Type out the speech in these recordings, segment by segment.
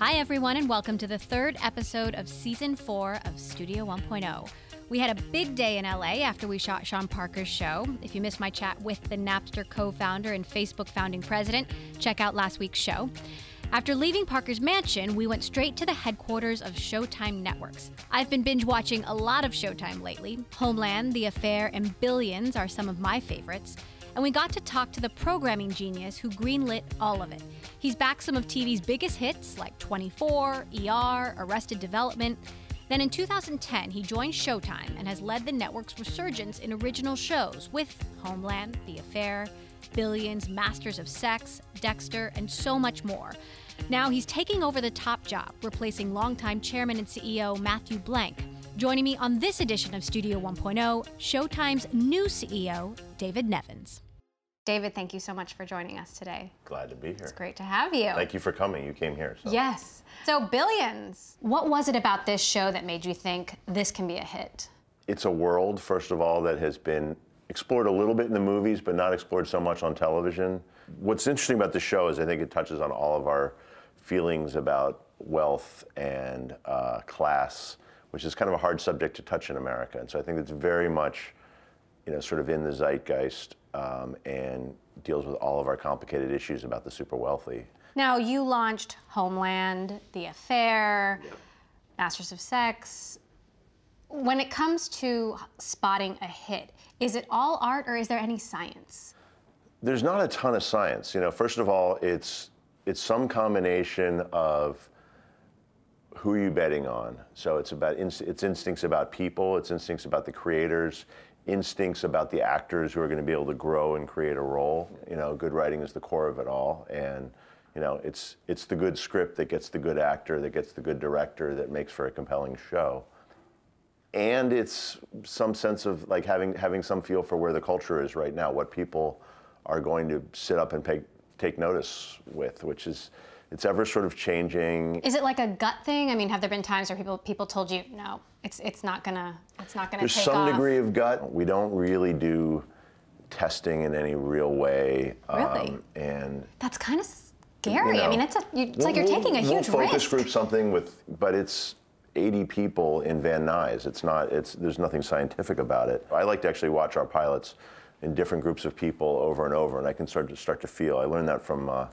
Hi, everyone, and welcome to the third episode of season four of Studio 1.0. We had a big day in LA after we shot Sean Parker's show. If you missed my chat with the Napster co founder and Facebook founding president, check out last week's show. After leaving Parker's mansion, we went straight to the headquarters of Showtime Networks. I've been binge watching a lot of Showtime lately. Homeland, The Affair, and Billions are some of my favorites. And we got to talk to the programming genius who greenlit all of it. He's backed some of TV's biggest hits like 24, ER, Arrested Development. Then in 2010, he joined Showtime and has led the network's resurgence in original shows with Homeland, The Affair, Billions, Masters of Sex, Dexter, and so much more. Now he's taking over the top job, replacing longtime chairman and CEO Matthew Blank. Joining me on this edition of Studio 1.0, Showtime's new CEO, David Nevins. David, thank you so much for joining us today. Glad to be here. It's great to have you. Thank you for coming. You came here. So. Yes. So, Billions. What was it about this show that made you think this can be a hit? It's a world, first of all, that has been explored a little bit in the movies, but not explored so much on television. What's interesting about the show is I think it touches on all of our feelings about wealth and uh, class, which is kind of a hard subject to touch in America. And so I think it's very much, you know, sort of in the zeitgeist um, and deals with all of our complicated issues about the super wealthy. Now, you launched Homeland, The Affair. Masters of Sex. When it comes to spotting a hit, is it all art or is there any science? There's not a ton of science. You know, first of all, it's it's some combination of who are you betting on. So it's about it's instincts about people, it's instincts about the creators, instincts about the actors who are going to be able to grow and create a role. You know, good writing is the core of it all, and you know, it's it's the good script that gets the good actor, that gets the good director, that makes for a compelling show. And it's some sense of like having having some feel for where the culture is right now, what people are going to sit up and take take notice with, which is it's ever sort of changing. Is it like a gut thing? I mean, have there been times where people people told you no, it's it's not gonna it's not gonna There's take some off? degree of gut. We don't really do testing in any real way. Really? Um, and that's kind of scary. You know, I mean, it's a you, it's we'll, like you're taking a huge we'll focus risk. group something with, but it's 80 people in Van Nuys. It's not. It's there's nothing scientific about it. I like to actually watch our pilots in different groups of people over and over, and I can start to start to feel. I learned that from. Uh,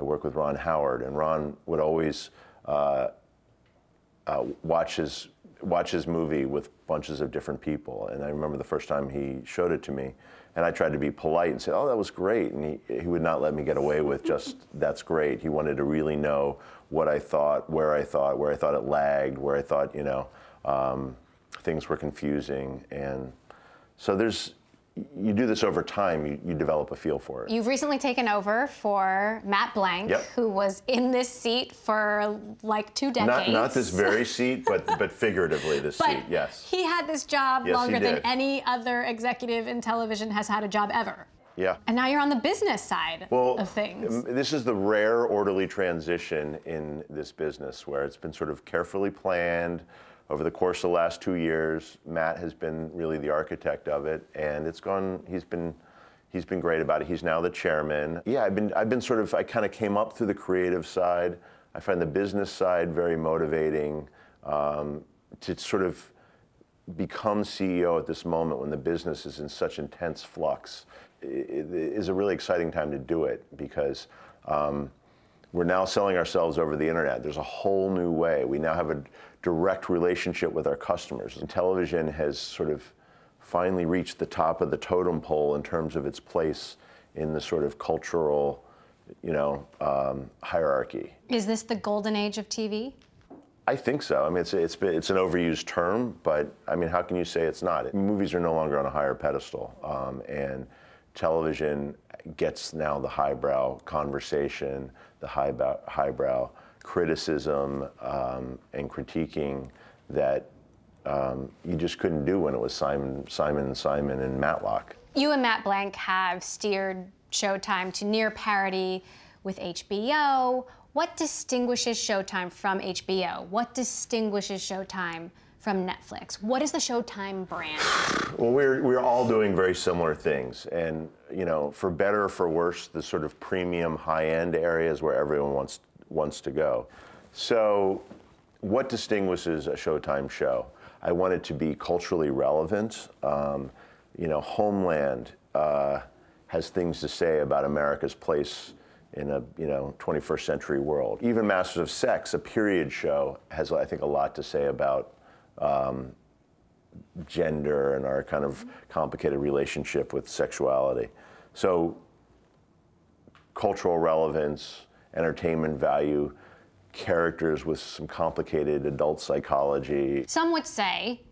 I work with Ron Howard, and Ron would always uh, uh, watch his watch his movie with bunches of different people. And I remember the first time he showed it to me, and I tried to be polite and say, "Oh, that was great," and he he would not let me get away with just "That's great." He wanted to really know what I thought, where I thought, where I thought it lagged, where I thought you know um, things were confusing, and so there's you do this over time, you, you develop a feel for it. You've recently taken over for Matt Blank, yep. who was in this seat for like two decades. Not, not this very seat, but but figuratively this but seat. Yes. He had this job yes, longer than any other executive in television has had a job ever. Yeah. And now you're on the business side well, of things. This is the rare orderly transition in this business where it's been sort of carefully planned over the course of the last two years, Matt has been really the architect of it, and it's gone. He's been he's been great about it. He's now the chairman. Yeah, I've been I've been sort of I kind of came up through the creative side. I find the business side very motivating um, to sort of become CEO at this moment when the business is in such intense flux. Is a really exciting time to do it because. Um, we're now selling ourselves over the internet. There's a whole new way. We now have a direct relationship with our customers. And television has sort of finally reached the top of the totem pole in terms of its place in the sort of cultural, you know, um, hierarchy. Is this the golden age of TV? I think so. I mean, it's it's been, it's an overused term, but I mean, how can you say it's not? Movies are no longer on a higher pedestal, um, and television gets now the highbrow conversation, the highbrow, highbrow criticism um, and critiquing that um, you just couldn't do when it was Simon, Simon, Simon, and Matlock. You and Matt Blank have steered Showtime to near parity with HBO. What distinguishes Showtime from HBO? What distinguishes Showtime from Netflix? What is the Showtime brand? Well, we're, we're all doing very similar things. And, you know, for better or for worse, the sort of premium high end areas where everyone wants, wants to go. So, what distinguishes a Showtime show? I want it to be culturally relevant. Um, you know, Homeland uh, has things to say about America's place in a you know 21st century world. Even Masters of Sex, a period show, has I think a lot to say about um, gender and our kind of complicated relationship with sexuality. So, cultural relevance, entertainment value, characters with some complicated adult psychology. Some would say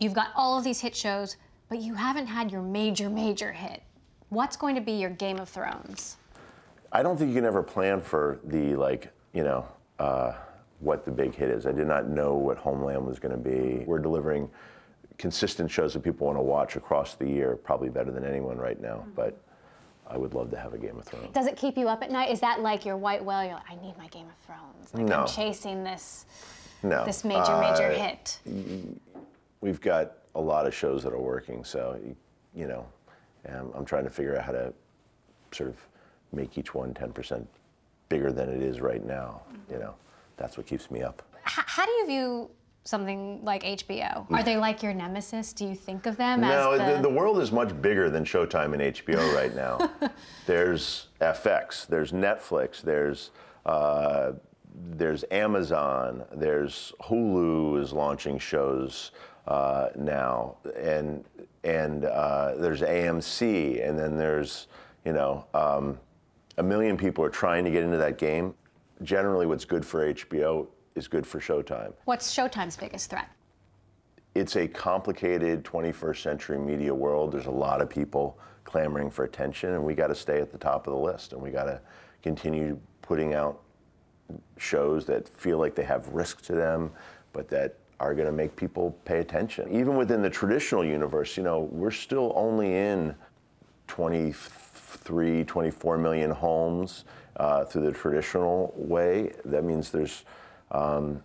you've got all of these hit shows, but you haven't had your major, major hit. What's going to be your Game of Thrones? I don't think you can ever plan for the, like, you know, uh, what the big hit is. I did not know what Homeland was going to be. We're delivering consistent shows that people want to watch across the year, probably better than anyone right now. Mm-hmm. But I would love to have a Game of Thrones. Does it keep you up at night? Is that like your white whale? You're like, I need my Game of Thrones. Like no. I'm chasing this, no. this major, major uh, hit. We've got a lot of shows that are working, so you know, I'm trying to figure out how to sort of make each one 10% bigger than it is right now. Mm-hmm. You know, that's what keeps me up. H- how do you view something like HBO? Are they like your nemesis? Do you think of them no, as the... The, the world is much bigger than Showtime and HBO right now. there's FX, there's Netflix, there's uh, there's Amazon, there's Hulu is launching shows uh, now, and and uh, there's AMC, and then there's you know um, a million people are trying to get into that game. Generally, what's good for HBO is good for Showtime. What's Showtime's biggest threat? It's a complicated 21st century media world. There's a lot of people clamoring for attention, and we got to stay at the top of the list, and we got to continue putting out shows that feel like they have risk to them, but that are going to make people pay attention. Even within the traditional universe, you know, we're still only in 23, 24 million homes uh, through the traditional way. That means there's um,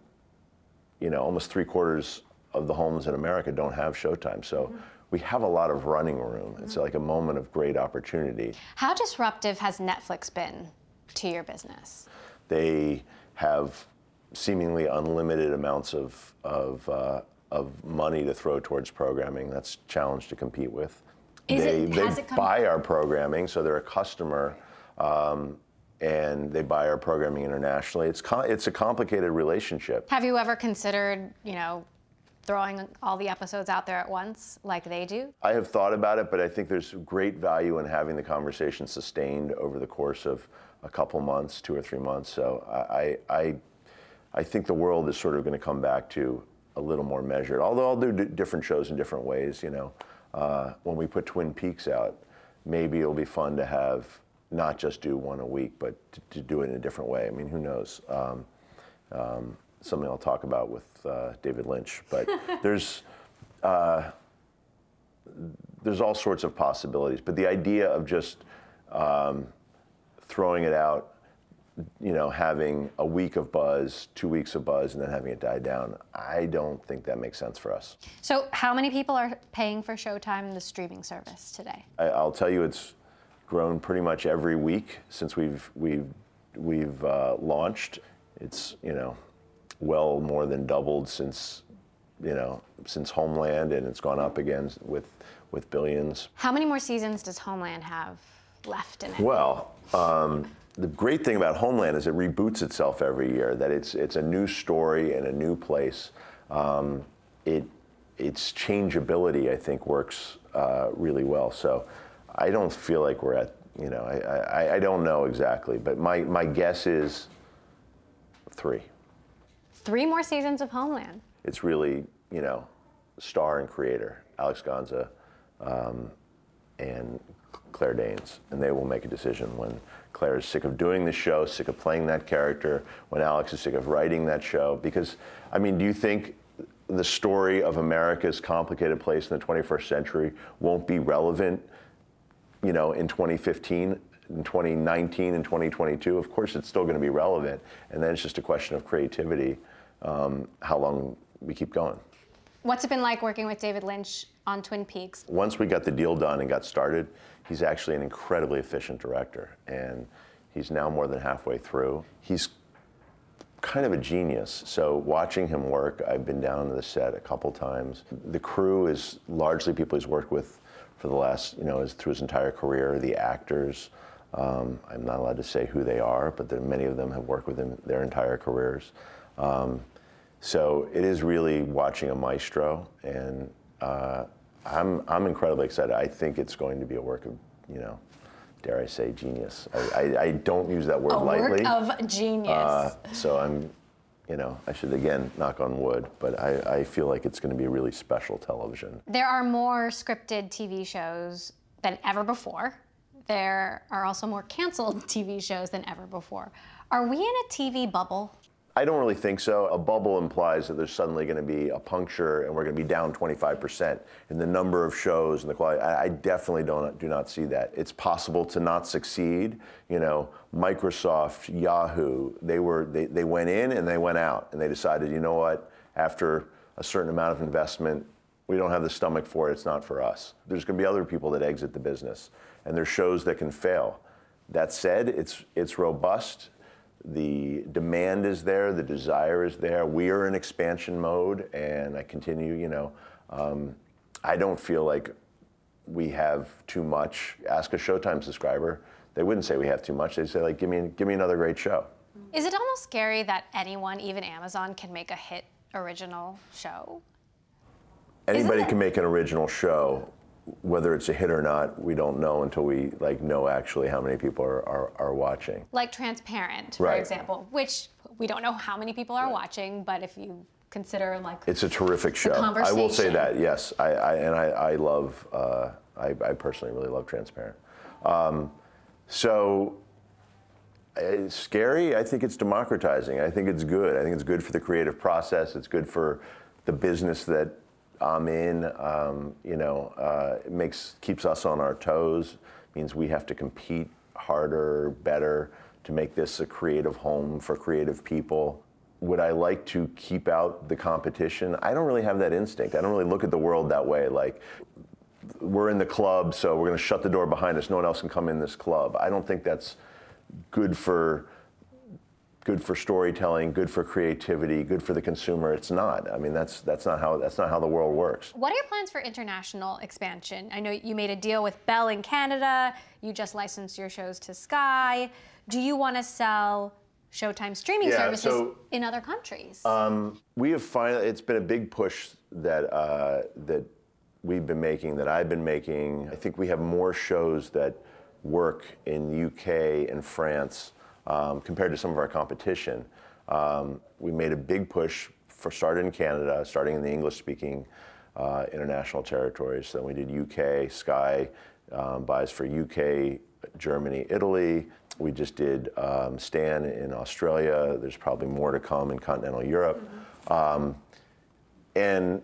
you know, almost three quarters of the homes in America don't have Showtime. So mm-hmm. we have a lot of running room. Mm-hmm. It's like a moment of great opportunity. How disruptive has Netflix been to your business? They have seemingly unlimited amounts of, of, uh, of money to throw towards programming. That's a challenge to compete with. Is they it, they buy our programming, so they're a customer. Um, and they buy our programming internationally. It's it's a complicated relationship. Have you ever considered, you know, throwing all the episodes out there at once like they do? I have thought about it, but I think there's great value in having the conversation sustained over the course of a couple months, two or three months. So I I I think the world is sort of going to come back to a little more measured. Although I'll do d- different shows in different ways. You know, uh, when we put Twin Peaks out, maybe it'll be fun to have not just do one a week, but to, to do it in a different way. I mean, who knows? Um, um, something I'll talk about with uh, David Lynch. But there's uh, there's all sorts of possibilities. But the idea of just um, throwing it out, you know, having a week of buzz, two weeks of buzz, and then having it die down, I don't think that makes sense for us. So, how many people are paying for Showtime, the streaming service, today? I, I'll tell you, it's grown pretty much every week since we've we've we've uh, launched. It's you know well more than doubled since you know since Homeland, and it's gone up again with with billions. How many more seasons does Homeland have left in it? Well. Um, the great thing about Homeland is it reboots itself every year. That it's it's a new story and a new place. Um, it its changeability, I think, works uh, really well. So I don't feel like we're at, you know, I, I, I don't know exactly, but my, my guess is three. Three more seasons of Homeland. It's really, you know, star and creator, Alex Gansa um, and Claire Danes. And they will make a decision when Claire is sick of doing the show, sick of playing that character, when Alex is sick of writing that show. Because, I mean, do you think the story of America's complicated place in the 21st century won't be relevant you know, in 2015, in 2019, and 2022, of course it's still going to be relevant. And then it's just a question of creativity, um, how long we keep going. What's it been like working with David Lynch on Twin Peaks? Once we got the deal done and got started, he's actually an incredibly efficient director. And he's now more than halfway through. He's kind of a genius. So watching him work, I've been down to the set a couple times. The crew is largely people he's worked with for the last, you know, his, through his entire career. The actors, um, I'm not allowed to say who they are, but there, many of them have worked with him their entire careers. Um, so it is really watching a maestro, and uh, I'm I'm incredibly excited. I think it's going to be a work of, you know, dare I say, genius. I, I, I don't use that word a lightly. work of genius. Uh, so I'm, you know, I should again knock on wood, but I, I feel like it's going to be a really special television. there are more scripted TV shows than ever before. There are also more canceled TV shows than ever before. Are we in a TV bubble? I don't really think so. A bubble implies that there's suddenly going to be a puncture and we're going to be down 25% in the number of shows and the quality. I, definitely don't do not see that. It's possible to not succeed. You know, Microsoft, Yahoo, they were they, they went in and they went out and they decided, you know what, after a certain amount of investment, we don't have the stomach for it. It's not for us. There's going to be other people that exit the business, and there's shows that can fail. That said, it's it's robust. The demand is there. The desire is there. We are in expansion mode, and I continue. You know, um, I don't feel like we have too much. Ask a Showtime subscriber. They wouldn't say we have too much. They'd say like, give me give me another great show. Is it almost scary that anyone, even Amazon, can make a hit original show? Anybody it- can make an original show. Whether it's a hit or not, we don't know until we like know actually how many people are, are, are watching. Like Transparent, for Right. example, which we don't know how many people are watching, but if you consider like It's a terrific show. I will say that, yes. I, I and I, I love. Uh, I, I personally really love Transparent. Um, so it's scary. I think it's democratizing. I think it's good. I think it's good for the creative process. It's good for the business that I'm in. Um, you know, uh, it makes keeps us on our toes. Means we have to compete harder, better to make this a creative home for creative people. Would I like to keep out the competition? I don't really have that instinct. I don't really look at the world that way. Like we're in the club, so we're going to shut the door behind us. No one else can come in this club. I don't think that's good for good for storytelling, good for creativity, good for the consumer. It's not. I mean, that's that's not how that's not how the world works. What are your plans for international expansion? I know you made a deal with Bell in Canada. You just licensed your shows to Sky. Do you want to sell Showtime streaming Yeah, services so- in other countries? We have finally. It's been a big push that uh, that we've been making. That I've been making. I think we have more shows that work in the UK and France um, compared to some of our competition. Um, we made a big push for started in Canada, starting in the English-speaking uh, international territories. Then we did UK. Sky um, buys for UK, Germany, Italy. We just did um, Stan in Australia. There's probably more to come in continental Europe. Um, and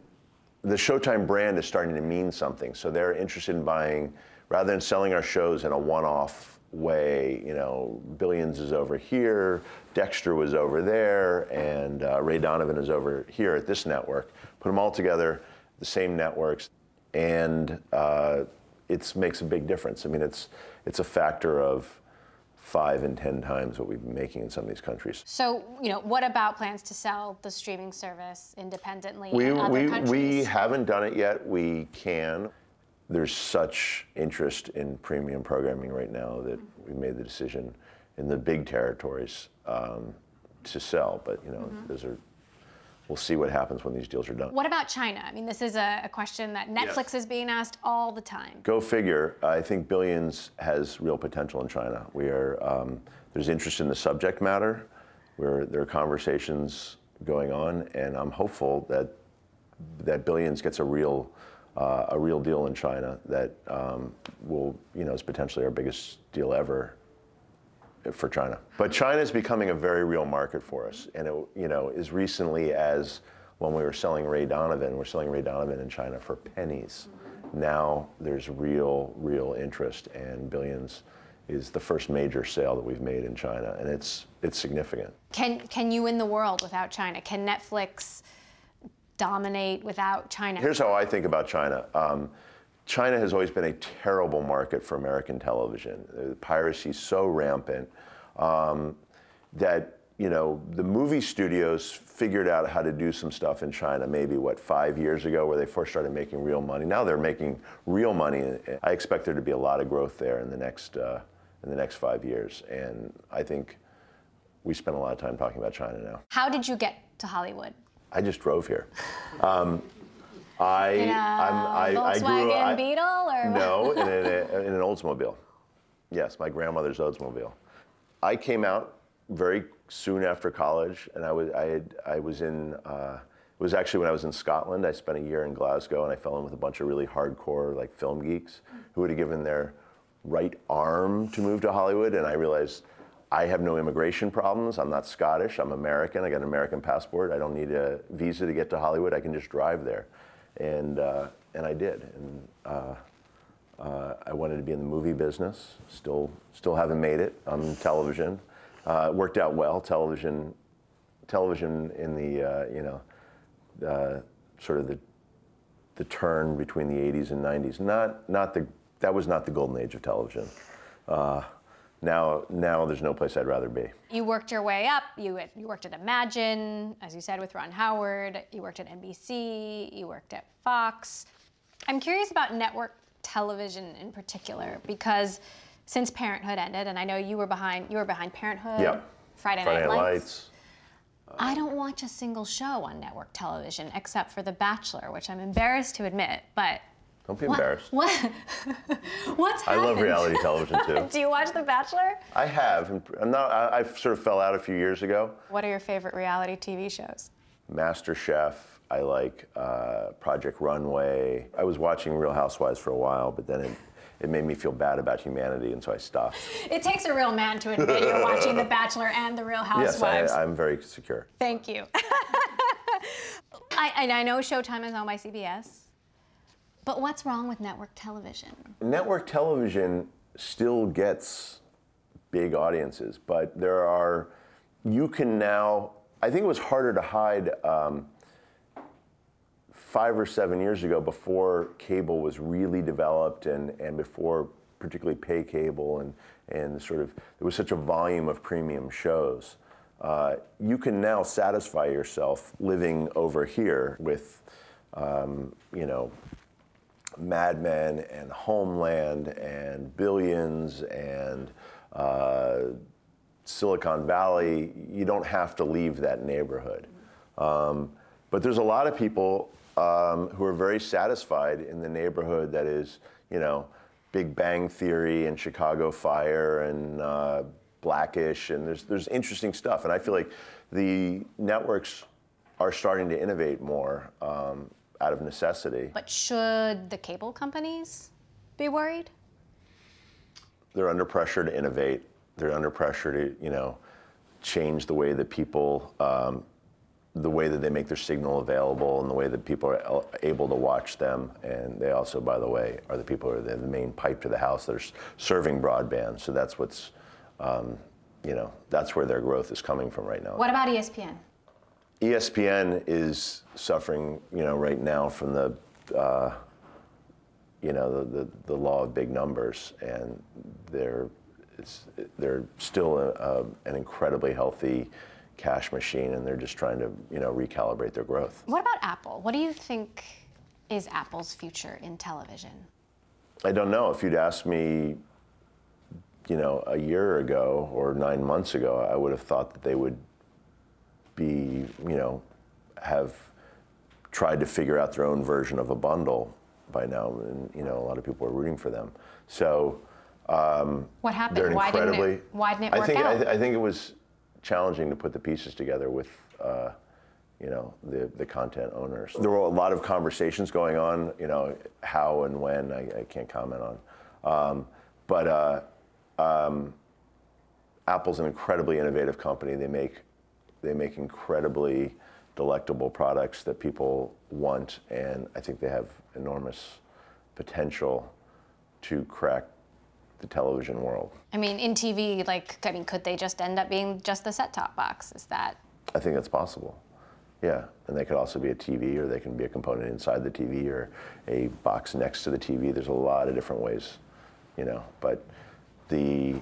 the Showtime brand is starting to mean something. So they're interested in buying, rather than selling our shows in a one-off way. You know, Billions is over here, Dexter was over there, and uh, Ray Donovan is over here at this network. Put them all together, the same networks, and uh, it makes a big difference. I mean, it's it's a factor of five and ten times what we've been making in some of these countries. so, you know, what about plans to sell the streaming service independently We, in other we, we haven't done it yet. We can. There's such interest in premium programming right now that we made the decision in the big territories um, to sell. But you know, Mm-hmm. those are. We'll see what happens when these deals are done. What about China? I mean, this is a, a question that Netflix is being asked all the time. Go figure. I think Billions has real potential in China. We are um, there's interest in the subject matter. Where there are conversations going on, and I'm hopeful that that Billions gets a real uh, a real deal in China that um, will you know is potentially our biggest deal ever for China. But China is becoming a very real market for us, and it you know as recently as when we were selling Ray Donovan, we're selling Ray Donovan in China for pennies. Now there's real, real interest, and Billions is the first major sale that we've made in China, and it's it's significant. Can can you win the world without China? Can Netflix dominate without China? Here's how I think about China. Um, China has always been a terrible market for American television. Uh, Piracy is so rampant um, that you know, the movie studios figured out how to do some stuff in China maybe, what, five years ago, where they first started making real money. Now they're making real money. I expect there to be a lot of growth there in the next, uh, in the next five years. And I think we spend a lot of time talking about China now. How did you get to Hollywood? I just drove here. Um, I, In a I'm, I, I grew Volkswagen I- Beetle or? No, in, a, in an Oldsmobile. Yes, my grandmother's Oldsmobile. I came out very soon after college, and I was I, had, I was in. Uh, it was actually when I was in Scotland. I spent a year in Glasgow, and I fell in with a bunch of really hardcore like film geeks who would have given their right arm to move to Hollywood, and I realized. I have no immigration problems. I'm not Scottish. I'm American. I got an American passport. I don't need a visa to get to Hollywood. I can just drive there, and uh, and I did. And uh, uh, I wanted to be in the movie business. Still, still haven't made it on television. Uh, worked out well. Television, television in the uh, you know, uh, sort of the the turn between the 80s and 90s. Not not the that was not the golden age of television. Now now there's no place I'd rather be. You worked your way up. You, you worked at Imagine, as you said, with Ron Howard. You worked at NBC. You worked at Fox. I'm curious about network television in particular because since Parenthood ended, and I know you were behind you were behind Parenthood, Yep. Friday, Friday Night Night Lights. Lights. I don't watch a single show on network television except for The Bachelor, which I'm embarrassed to admit, but Don't be what, embarrassed. what what's I love reality television too. Do you watch The Bachelor? I have. I'm not. I, I sort of fell out a few years ago. What are your favorite reality TV shows? Master Chef. I like uh, Project Runway. I was watching Real Housewives for a while, but then it, it made me feel bad about humanity, and so I stopped. It takes a real man to admit you're watching The Bachelor and The Real Yes, Housewives. I, I'm very secure. Thank you. I, and I know Showtime is owned by CBS, but what's wrong with network television? Network television still gets big audiences, but there are, you can now, I think it was harder to hide um, five or seven years ago before cable was really developed and, and before particularly pay cable and, and sort of, there was such a volume of premium shows. Uh, you can now satisfy yourself living over here with, um, you know, Mad Men and Homeland and Billions and uh, Silicon Valley, you don't have to leave that neighborhood. Um, but there's a lot of people um, who are very satisfied in the neighborhood that is, you know, Big Bang Theory and Chicago Fire and uh, Blackish, and there's there's interesting stuff. And I feel like the networks are starting to innovate more um, out of necessity. But should the cable companies be worried? they're under pressure to innovate. They're under pressure to, you know, change the way that people, um, the way that they make their signal available, and the way that people are able to watch them. And they also, by the way, are the people who are the, main pipe to the house that are serving broadband. So that's what's, um, you know, that's where their growth is coming from right now. What about ESPN? ESPN is suffering, you know, right now from the, uh, you know, the, the, the law of big numbers, and they're, it's, they're still a, a, an incredibly healthy cash machine, and they're just trying to, you know, recalibrate their growth. What about Apple? What do you think is Apple's future in television? I don't know. If you'd asked me, you know, a year ago or nine months ago, I would have thought that they would be, you know, have tried to figure out their own version of a bundle by now, and you know, a lot of people are rooting for them. So What happened? Why didn't it, why didn't it I work think out? I, th- I think it was challenging to put the pieces together with. Uh, you know the, the content owners. There were a lot of conversations going on. You know how and when I, I can't comment on, um, but uh, um, Apple's an incredibly innovative company. They make they make incredibly delectable products that people want, and I think they have enormous potential to crack the television world. I mean, in TV, like, I mean, could they just end up being just the set-top box? Is that I think that's possible. Yeah, and they could also be a TV, or they can be a component inside the TV, or a box next to the TV. There's a lot of different ways, you know. But the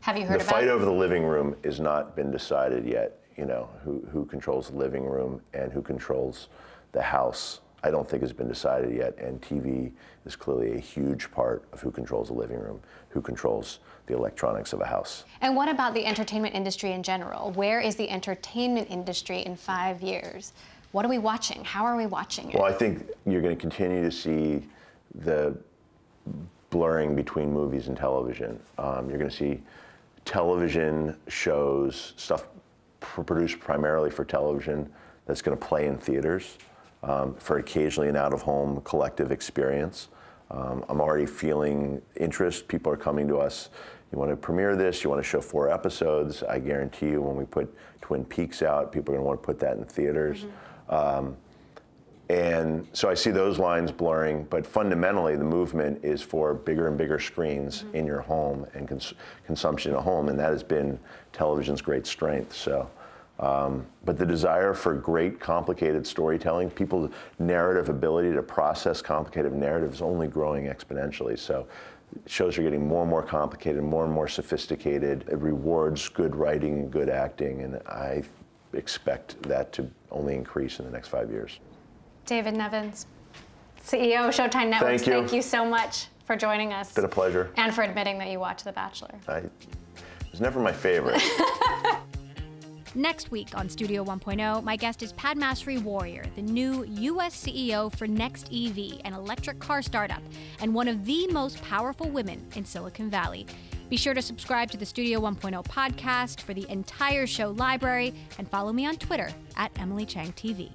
Have you heard the about fight over the living room has not been decided yet. You know, who, who controls the living room and who controls the house, I don't think has been decided yet. And TV is clearly a huge part of who controls the living room, who controls the electronics of a house. And what about the entertainment industry in general? Where is the entertainment industry in five years? What are we watching? How are we watching it? Well, I think you're going to continue to see the blurring between movies and television. Um, you're going to see television shows, stuff produced primarily for television, that's going to play in theaters um, for occasionally an out of home collective experience. Um, I'm already feeling interest. People are coming to us. You want to premiere this? You want to show four episodes? I guarantee you, when we put Twin Peaks out, people are going to want to put that in theaters. Um, and so I see those lines blurring, but fundamentally, the movement is for bigger and bigger screens in your home and cons- consumption at home, and that has been television's great strength. So, um, but the desire for great, complicated storytelling, people's narrative ability to process complicated narratives, is only growing exponentially. So, shows are getting more and more complicated, more and more sophisticated. It rewards good writing and good acting, and I expect that to only increase in the next five years. David Nevins, CEO of Showtime Networks, Thank you. thank you so much for joining us. It's Been a pleasure. And for admitting that you watch The Bachelor. I, it was never my favorite. Next week on Studio 1.0, my guest is Padmasree Warrior, the new U.S. CEO for Next EV, an electric car startup, and one of the most powerful women in Silicon Valley. Be sure to subscribe to the Studio 1.0 podcast for the entire show library and follow me on Twitter at Emily Chang TV.